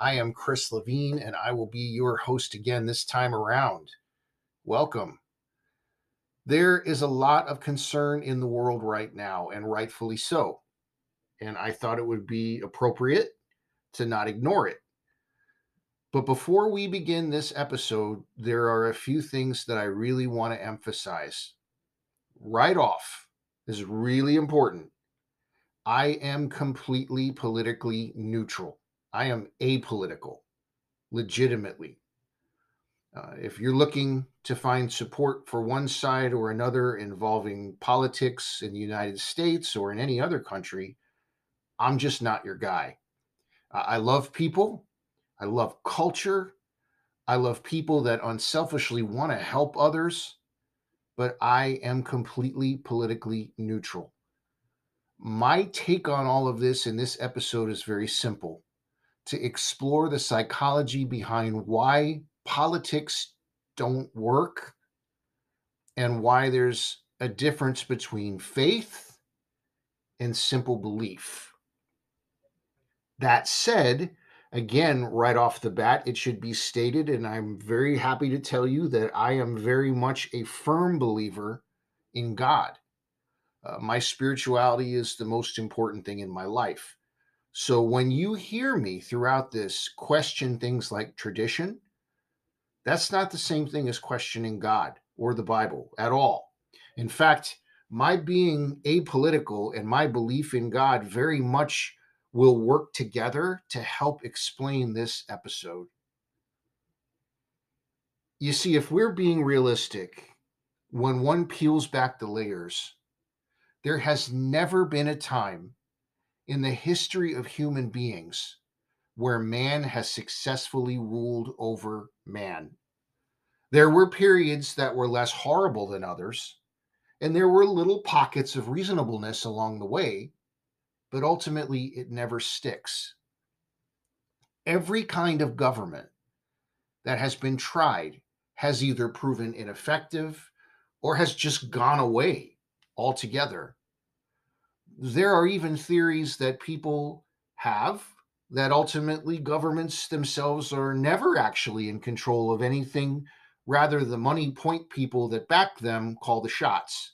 I am Chris Levine, and I will be your host again this time around. Welcome. There is a lot of concern in the world right now, and rightfully so. And I thought it would be appropriate to not ignore it. But before we begin this episode, there are a few things that I really want to emphasize. Right off, is really important. I am completely politically neutral. I am apolitical, legitimately. Uh, if you're looking to find support for one side or another involving politics in the United States or in any other country, I'm just not your guy. Uh, I love people. I love culture. I love people that unselfishly want to help others but I am completely politically neutral. My take on all of this in this episode is very simple to explore the psychology behind why politics don't work and why there's a difference between faith and simple belief. That said, again, right off the bat, it should be stated, and I'm very happy to tell you that I am very much a firm believer in God. Uh, my spirituality is the most important thing in my life. So when you hear me throughout this question things like tradition, that's not the same thing as questioning God or the Bible at all. In fact, my being apolitical and my belief in God very much will work together to help explain this episode. You see, if we're being realistic, when one peels back the layers, there has never been a time in the history of human beings where man has successfully ruled over man. There were periods that were less horrible than others, and there were little pockets of reasonableness along the way but ultimately it never sticks. Every kind of government that has been tried has either proven ineffective or has just gone away altogether. There are even theories that people have that ultimately governments themselves are never actually in control of anything. Rather, the money point people that back them call the shots,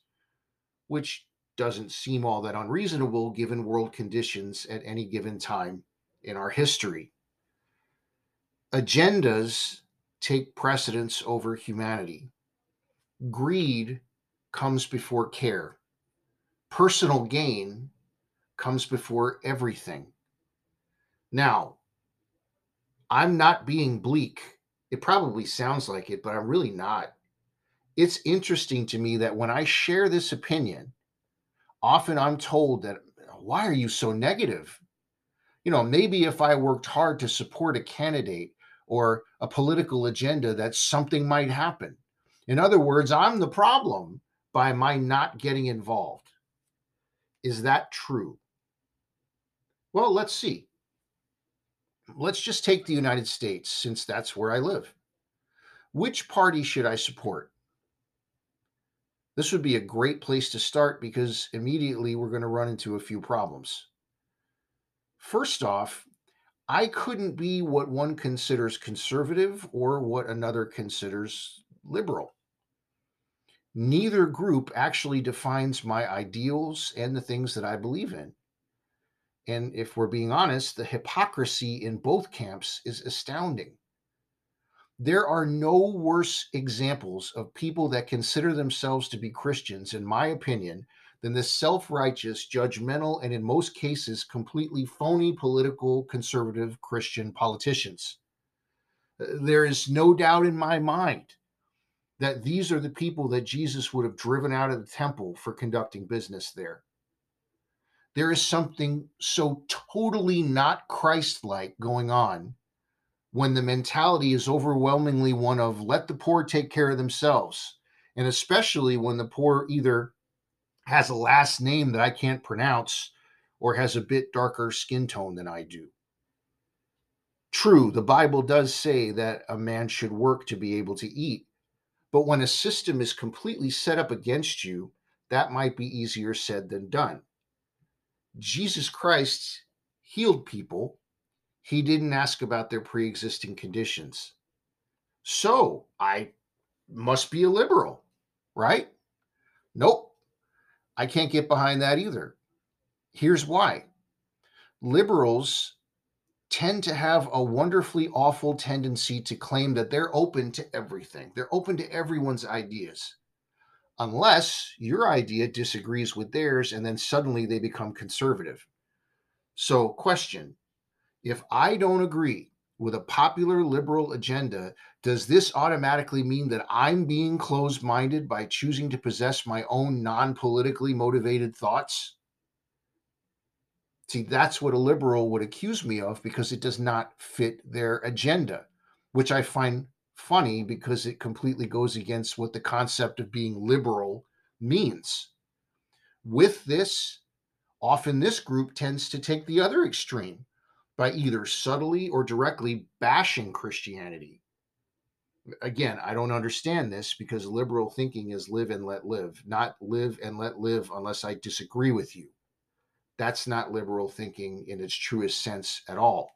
which doesn't seem all that unreasonable given world conditions at any given time in our history. Agendas take precedence over humanity. Greed comes before care. Personal gain comes before everything. Now, I'm not being bleak. It probably sounds like it, but I'm really not. It's interesting to me that when I share this opinion, often I'm told that, why are you so negative? You know, maybe if I worked hard to support a candidate or a political agenda, that something might happen. In other words, I'm the problem by my not getting involved. Is that true? Well, let's see. Let's just take the United States, since that's where I live. Which party should I support? This would be a great place to start because immediately we're going to run into a few problems. First off, I couldn't be what one considers conservative or what another considers liberal. Neither group actually defines my ideals and the things that I believe in. And if we're being honest, the hypocrisy in both camps is astounding. There are no worse examples of people that consider themselves to be Christians, in my opinion, than the self righteous, judgmental, and in most cases, completely phony political conservative Christian politicians. There is no doubt in my mind that these are the people that Jesus would have driven out of the temple for conducting business there. There is something so totally not Christ like going on when the mentality is overwhelmingly one of let the poor take care of themselves. And especially when the poor either has a last name that I can't pronounce or has a bit darker skin tone than I do. True, the Bible does say that a man should work to be able to eat, but when a system is completely set up against you, that might be easier said than done. Jesus Christ healed people, he didn't ask about their pre existing conditions. So I must be a liberal, right? Nope. I can't get behind that either. Here's why liberals tend to have a wonderfully awful tendency to claim that they're open to everything, they're open to everyone's ideas. Unless your idea disagrees with theirs, and then suddenly they become conservative. So, question if I don't agree with a popular liberal agenda, does this automatically mean that I'm being closed minded by choosing to possess my own non politically motivated thoughts? See, that's what a liberal would accuse me of because it does not fit their agenda, which I find funny because it completely goes against what the concept of being liberal means. With this, often this group tends to take the other extreme by either subtly or directly bashing Christianity. Again, I don't understand this because liberal thinking is live and let live, not live and let live unless I disagree with you. That's not liberal thinking in its truest sense at all.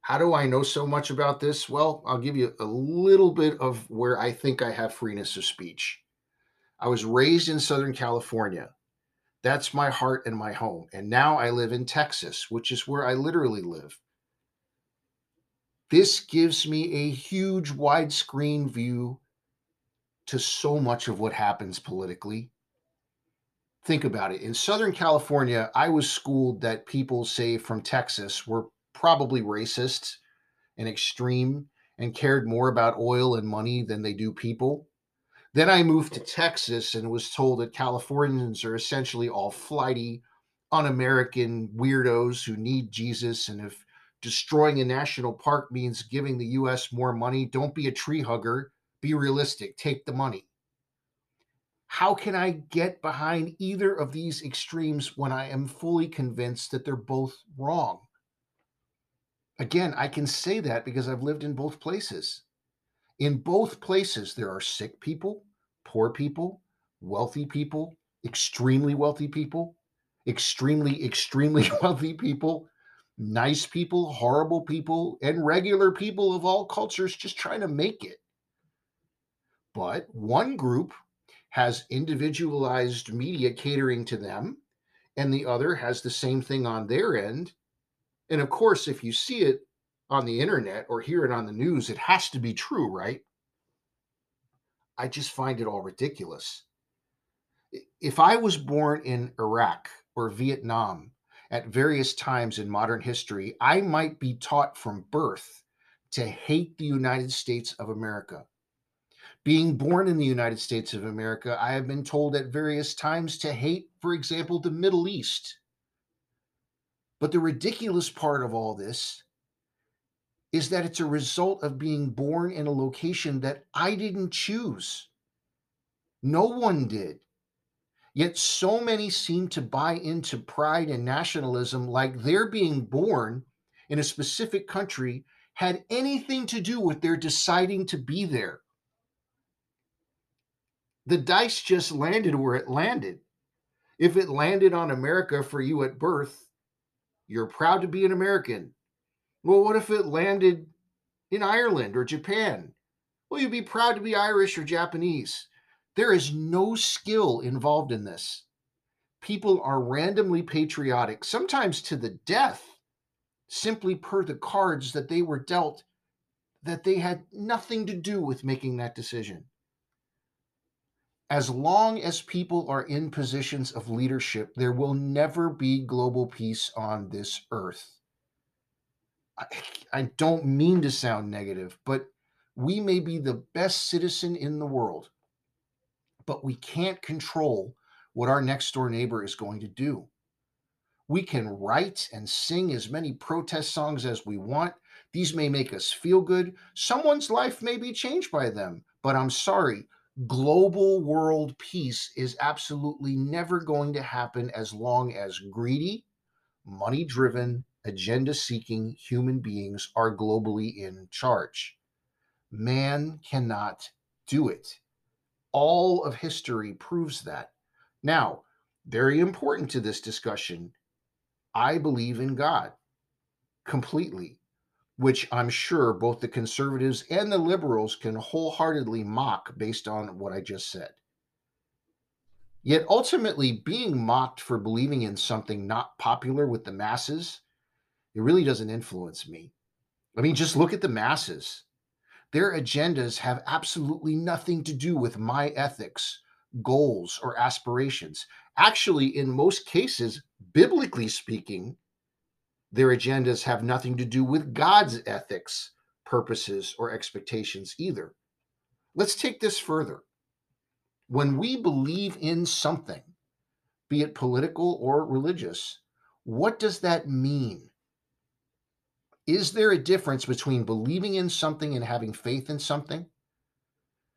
How do I know so much about this? Well, I'll give you a little bit of where I think I have freeness of speech. I was raised in Southern California. That's my heart and my home. And now I live in Texas, which is where I literally live. This gives me a huge widescreen view to so much of what happens politically. Think about it. In Southern California, I was schooled that people, say from Texas, were probably racist and extreme and cared more about oil and money than they do people. Then I moved to Texas and was told that Californians are essentially all flighty, un American weirdos who need Jesus. And if destroying a national park means giving the US more money, don't be a tree hugger. Be realistic. Take the money. How can I get behind either of these extremes when I am fully convinced that they're both wrong? Again, I can say that because I've lived in both places. In both places, there are sick people, poor people, wealthy people, extremely wealthy people, extremely, extremely wealthy people, nice people, horrible people, and regular people of all cultures just trying to make it. But one group has individualized media catering to them, and the other has the same thing on their end and of course, if you see it on the internet or hear it on the news, it has to be true, right? I just find it all ridiculous. If I was born in Iraq or Vietnam at various times in modern history, I might be taught from birth to hate the United States of America. Being born in the United States of America, I have been told at various times to hate, for example, the Middle East but the ridiculous part of all this is that it's a result of being born in a location that I didn't choose. No one did. Yet so many seem to buy into pride and nationalism like their being born in a specific country had anything to do with their deciding to be there. The dice just landed where it landed. If it landed on America for you at birth, you're proud to be an American. Well, what if it landed in Ireland or Japan? Well, you'd be proud to be Irish or Japanese. There is no skill involved in this. People are randomly patriotic, sometimes to the death, simply per the cards that they were dealt, that they had nothing to do with making that decision as long as people are in positions of leadership, there will never be global peace on this earth. I, I, don't mean to sound negative, but we may be the best citizen in the world, but we can't control what our next door neighbor is going to do. We can write and sing as many protest songs as we want, These may make us feel good. Someone's life may be changed by them, but I'm sorry, global world peace is absolutely never going to happen as long as greedy, money driven, agenda seeking human beings are globally in charge. Man cannot do it. All of history proves that. Now, very important to this discussion, I believe in God completely, which I'm sure both the conservatives and the liberals can wholeheartedly mock based on what I just said. Yet ultimately, being mocked for believing in something not popular with the masses, it really doesn't influence me. I mean, just look at the masses. Their agendas have absolutely nothing to do with my ethics, goals, or aspirations. Actually, in most cases, biblically speaking, their agendas have nothing to do with God's ethics, purposes, or expectations either. Let's take this further. When we believe in something, be it political or religious, what does that mean? Is there a difference between believing in something and having faith in something?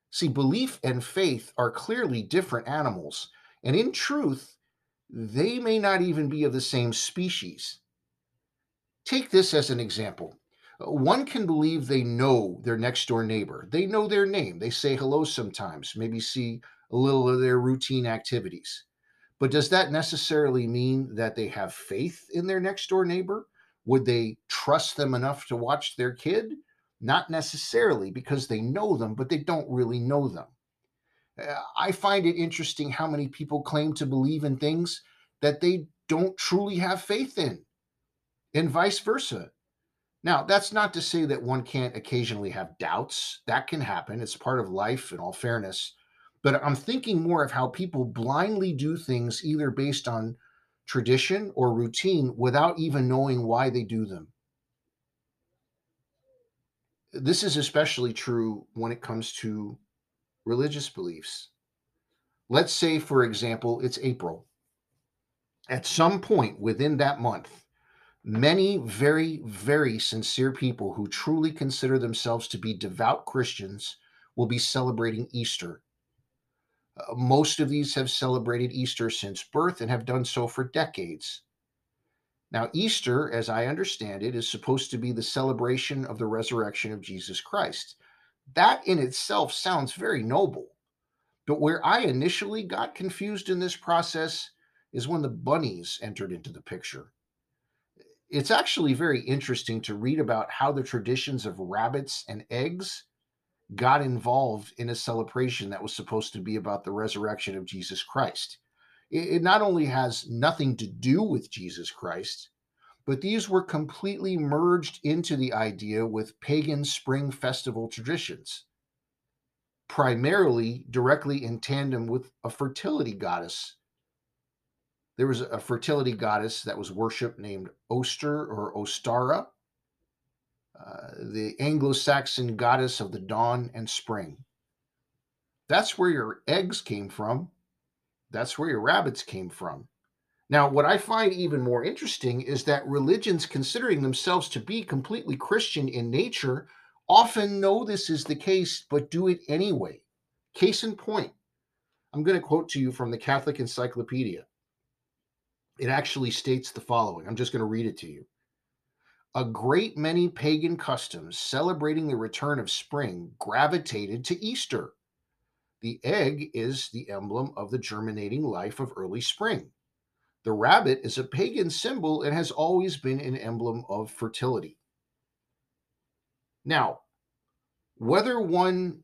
See, belief and faith are clearly different animals, and in truth, they may not even be of the same species. Take this as an example. One can believe they know their next door neighbor. They know their name. They say hello sometimes, maybe see a little of their routine activities. But does that necessarily mean that they have faith in their next door neighbor? Would they trust them enough to watch their kid? Not necessarily because they know them, but they don't really know them. Uh, I find it interesting how many people claim to believe in things that they don't truly have faith in, and vice versa. Now, that's not to say that one can't occasionally have doubts. That can happen. It's part of life, in all fairness. But I'm thinking more of how people blindly do things either based on tradition or routine without even knowing why they do them. This is especially true when it comes to religious beliefs. Let's say, for example, it's April. At some point within that month, many very, very sincere people who truly consider themselves to be devout Christians will be celebrating Easter uh, most of these have celebrated Easter since birth and have done so for decades. Now, Easter, as I understand it, is supposed to be the celebration of the resurrection of Jesus Christ. That in itself sounds very noble. But where I initially got confused in this process is when the bunnies entered into the picture. It's actually very interesting to read about how the traditions of rabbits and eggs got involved in a celebration that was supposed to be about the resurrection of Jesus Christ. It, not only has nothing to do with Jesus Christ, but these were completely merged into the idea with pagan spring festival traditions, primarily directly in tandem with a fertility goddess. There was a fertility goddess that was worshipped named Oster or Ostara, uh, the Anglo Saxon goddess of the dawn and spring. That's where your eggs came from. That's where your rabbits came from. Now, what I find even more interesting is that religions considering themselves to be completely Christian in nature often know this is the case, but do it anyway. Case in point, I'm going to quote to you from the Catholic Encyclopedia. It actually states the following. I'm just going to read it to you a great many pagan customs celebrating the return of spring gravitated to Easter. The egg is the emblem of the germinating life of early spring. The rabbit is a pagan symbol and has always been an emblem of fertility. Now, whether one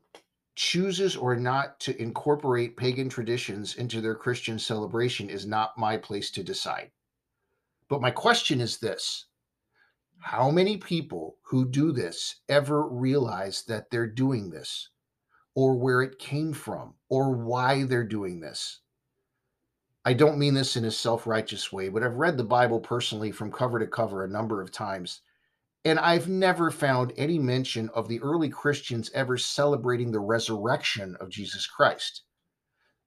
chooses or not to incorporate pagan traditions into their Christian celebration is not my place to decide. But my question is this how many people who do this ever realize that they're doing this, or where it came from, or why they're doing this? I don't mean this in a self righteous way, but I've read the Bible personally from cover to cover a number of times, and I've never found any mention of the early Christians ever celebrating the resurrection of Jesus Christ.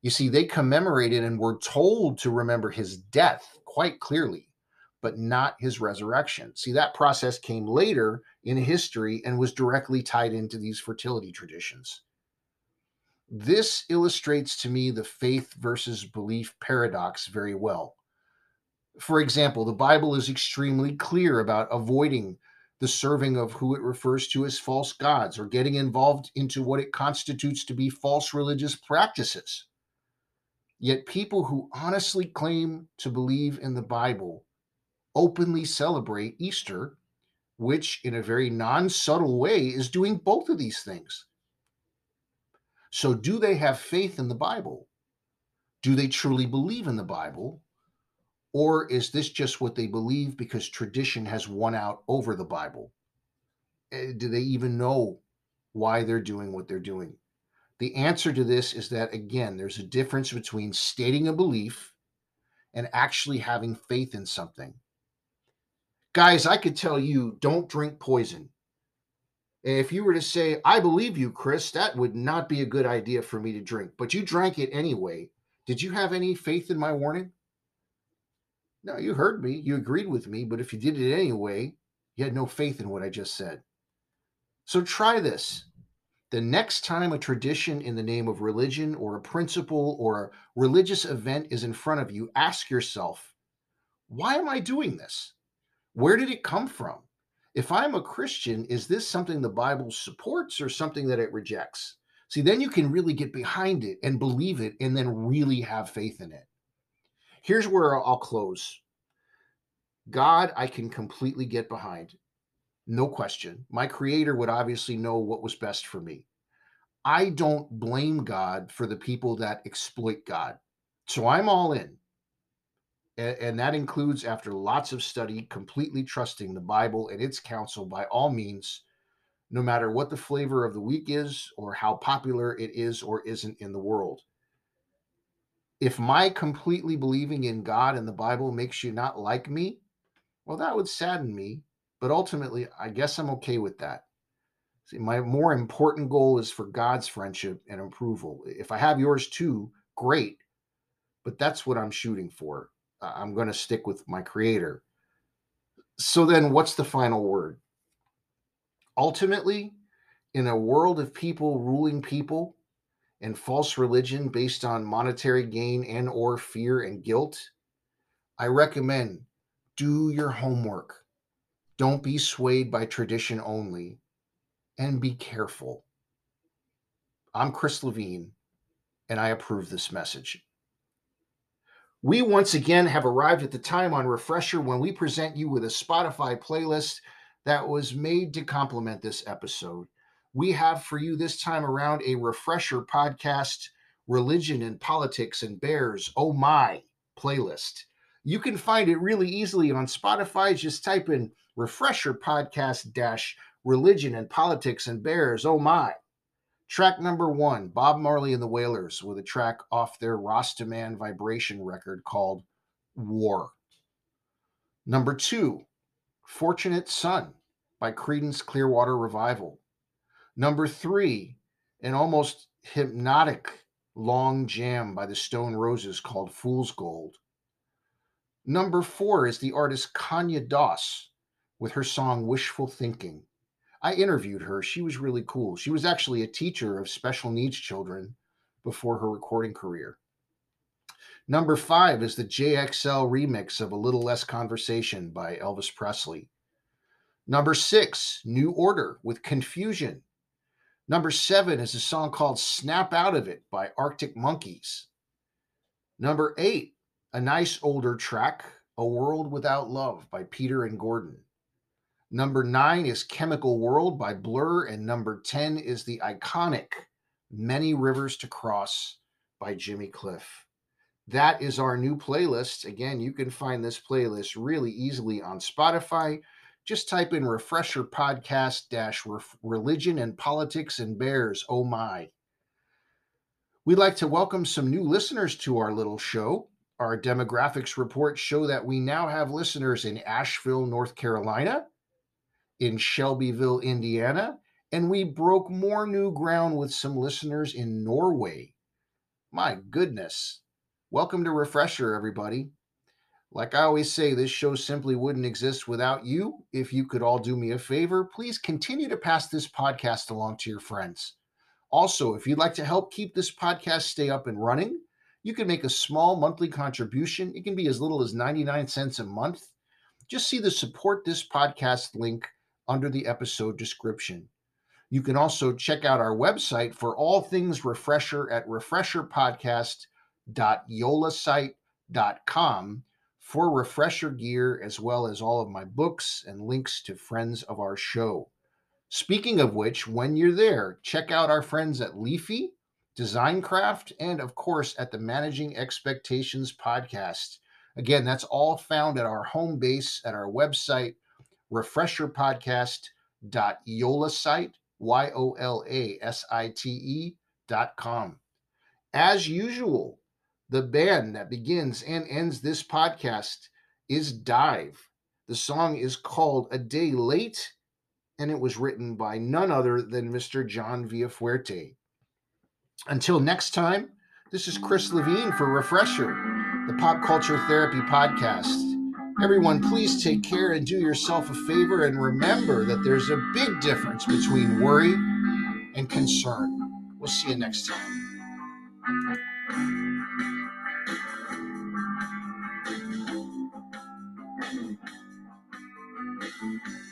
You see, they commemorated and were told to remember his death quite clearly but not his resurrection. See, that process came later in history and was directly tied into these fertility traditions. This illustrates to me the faith versus belief paradox very well. For example, the Bible is extremely clear about avoiding the serving of who it refers to as false gods or getting involved into what it constitutes to be false religious practices. Yet people who honestly claim to believe in the Bible openly celebrate Easter, which in a very non subtle way is doing both of these things. So, do they have faith in the Bible? Do they truly believe in the Bible? Or is this just what they believe because tradition has won out over the Bible? Eh, do they even know why they're doing what they're doing? The answer to this is that, again, there's a difference between stating a belief and actually having faith in something. Guys, I could tell you don't drink poison. If you were to say, I believe you, Chris, that would not be a good idea for me to drink, but you drank it anyway. Did you have any faith in my warning? No, you heard me. You agreed with me, but if you did it anyway, you had no faith in what I just said. So try this. The next time a tradition in the name of religion or a principle or a religious event is in front of you, ask yourself, why am I doing this? Where did it come from? If I'm a Christian, is this something the Bible supports or something that it rejects? See, then you can really get behind it and believe it and then really have faith in it. Here's where I'll close God, I can completely get behind. No question. My creator would obviously know what was best for me. I don't blame God for the people that exploit God. So I'm all in. And, that includes, after lots of study, completely trusting the Bible and its counsel by all means, no matter what the flavor of the week is or how popular it is or isn't in the world. If my completely believing in God and the Bible makes you not like me, well, that would sadden me but ultimately, I guess I'm okay with that. See, my more important goal is for God's friendship and approval. If I have yours too, great. But that's what I'm shooting for. I'm going to stick with my creator. So then, what's the final word? Ultimately, in a world of people ruling people and false religion based on monetary gain and or fear and guilt, I recommend do your homework don't be swayed by tradition only and be careful. I'm Chris Levine, and I approve this message. We once again have arrived at the time on Refresher when we present you with a Spotify playlist that was made to complement this episode. We have for you this time around a Refresher podcast, Religion and Politics and Bears, Oh My playlist. You can find it really easily on Spotify. Just type in refresher podcast dash religion and politics and bears. Oh my. Track number one Bob Marley and the Wailers with a track off their Rastaman vibration record called War. Number two, Fortunate Son by Creedence Clearwater Revival. Number three, an almost hypnotic long jam by the Stone Roses called Fool's Gold. Number four is the artist Kanya Das with her song Wishful Thinking. I interviewed her. She was really cool. She was actually a teacher of special needs children before her recording career. Number five is the JXL remix of A Little Less Conversation by Elvis Presley. Number six, New Order with Confusion. Number seven is a song called Snap Out of It by Arctic Monkeys. Number eight, a nice older track, A World Without Love by Peter and Gordon. Number nine is Chemical World by Blur. And number 10 is the iconic Many Rivers to Cross by Jimmy Cliff. That is our new playlist. Again, you can find this playlist really easily on Spotify. Just type in refresher podcast dash religion and politics and bears. Oh my. We'd like to welcome some new listeners to our little show. Our demographics reports show that we now have listeners in Asheville, North Carolina, in Shelbyville, Indiana, and we broke more new ground with some listeners in Norway. My goodness. Welcome to Refresher, everybody. Like I always say, this show simply wouldn't exist without you. If you could all do me a favor, please continue to pass this podcast along to your friends. Also, if you'd like to help keep this podcast stay up and running, you can make a small monthly contribution. It can be as little as 99 cents a month. Just see the support this podcast link under the episode description. You can also check out our website for all things refresher at refresherpodcast.yolasite.com for refresher gear as well as all of my books and links to friends of our show. Speaking of which, when you're there, check out our friends at Leafy, Designcraft, and of course at the Managing Expectations podcast. Again, that's all found at our home base at our website, refresherpodcast.yolasite, Y O L A S I T E dot com. As usual, the band that begins and ends this podcast is Dive. The song is called A Day Late, and it was written by none other than Mr. John Villafuerte. Until next time, this is Chris Levine for Refresher, the Pop Culture Therapy Podcast. Everyone, please take care and do yourself a favor and remember that there's a big difference between worry and concern. We'll see you next time. Thank you.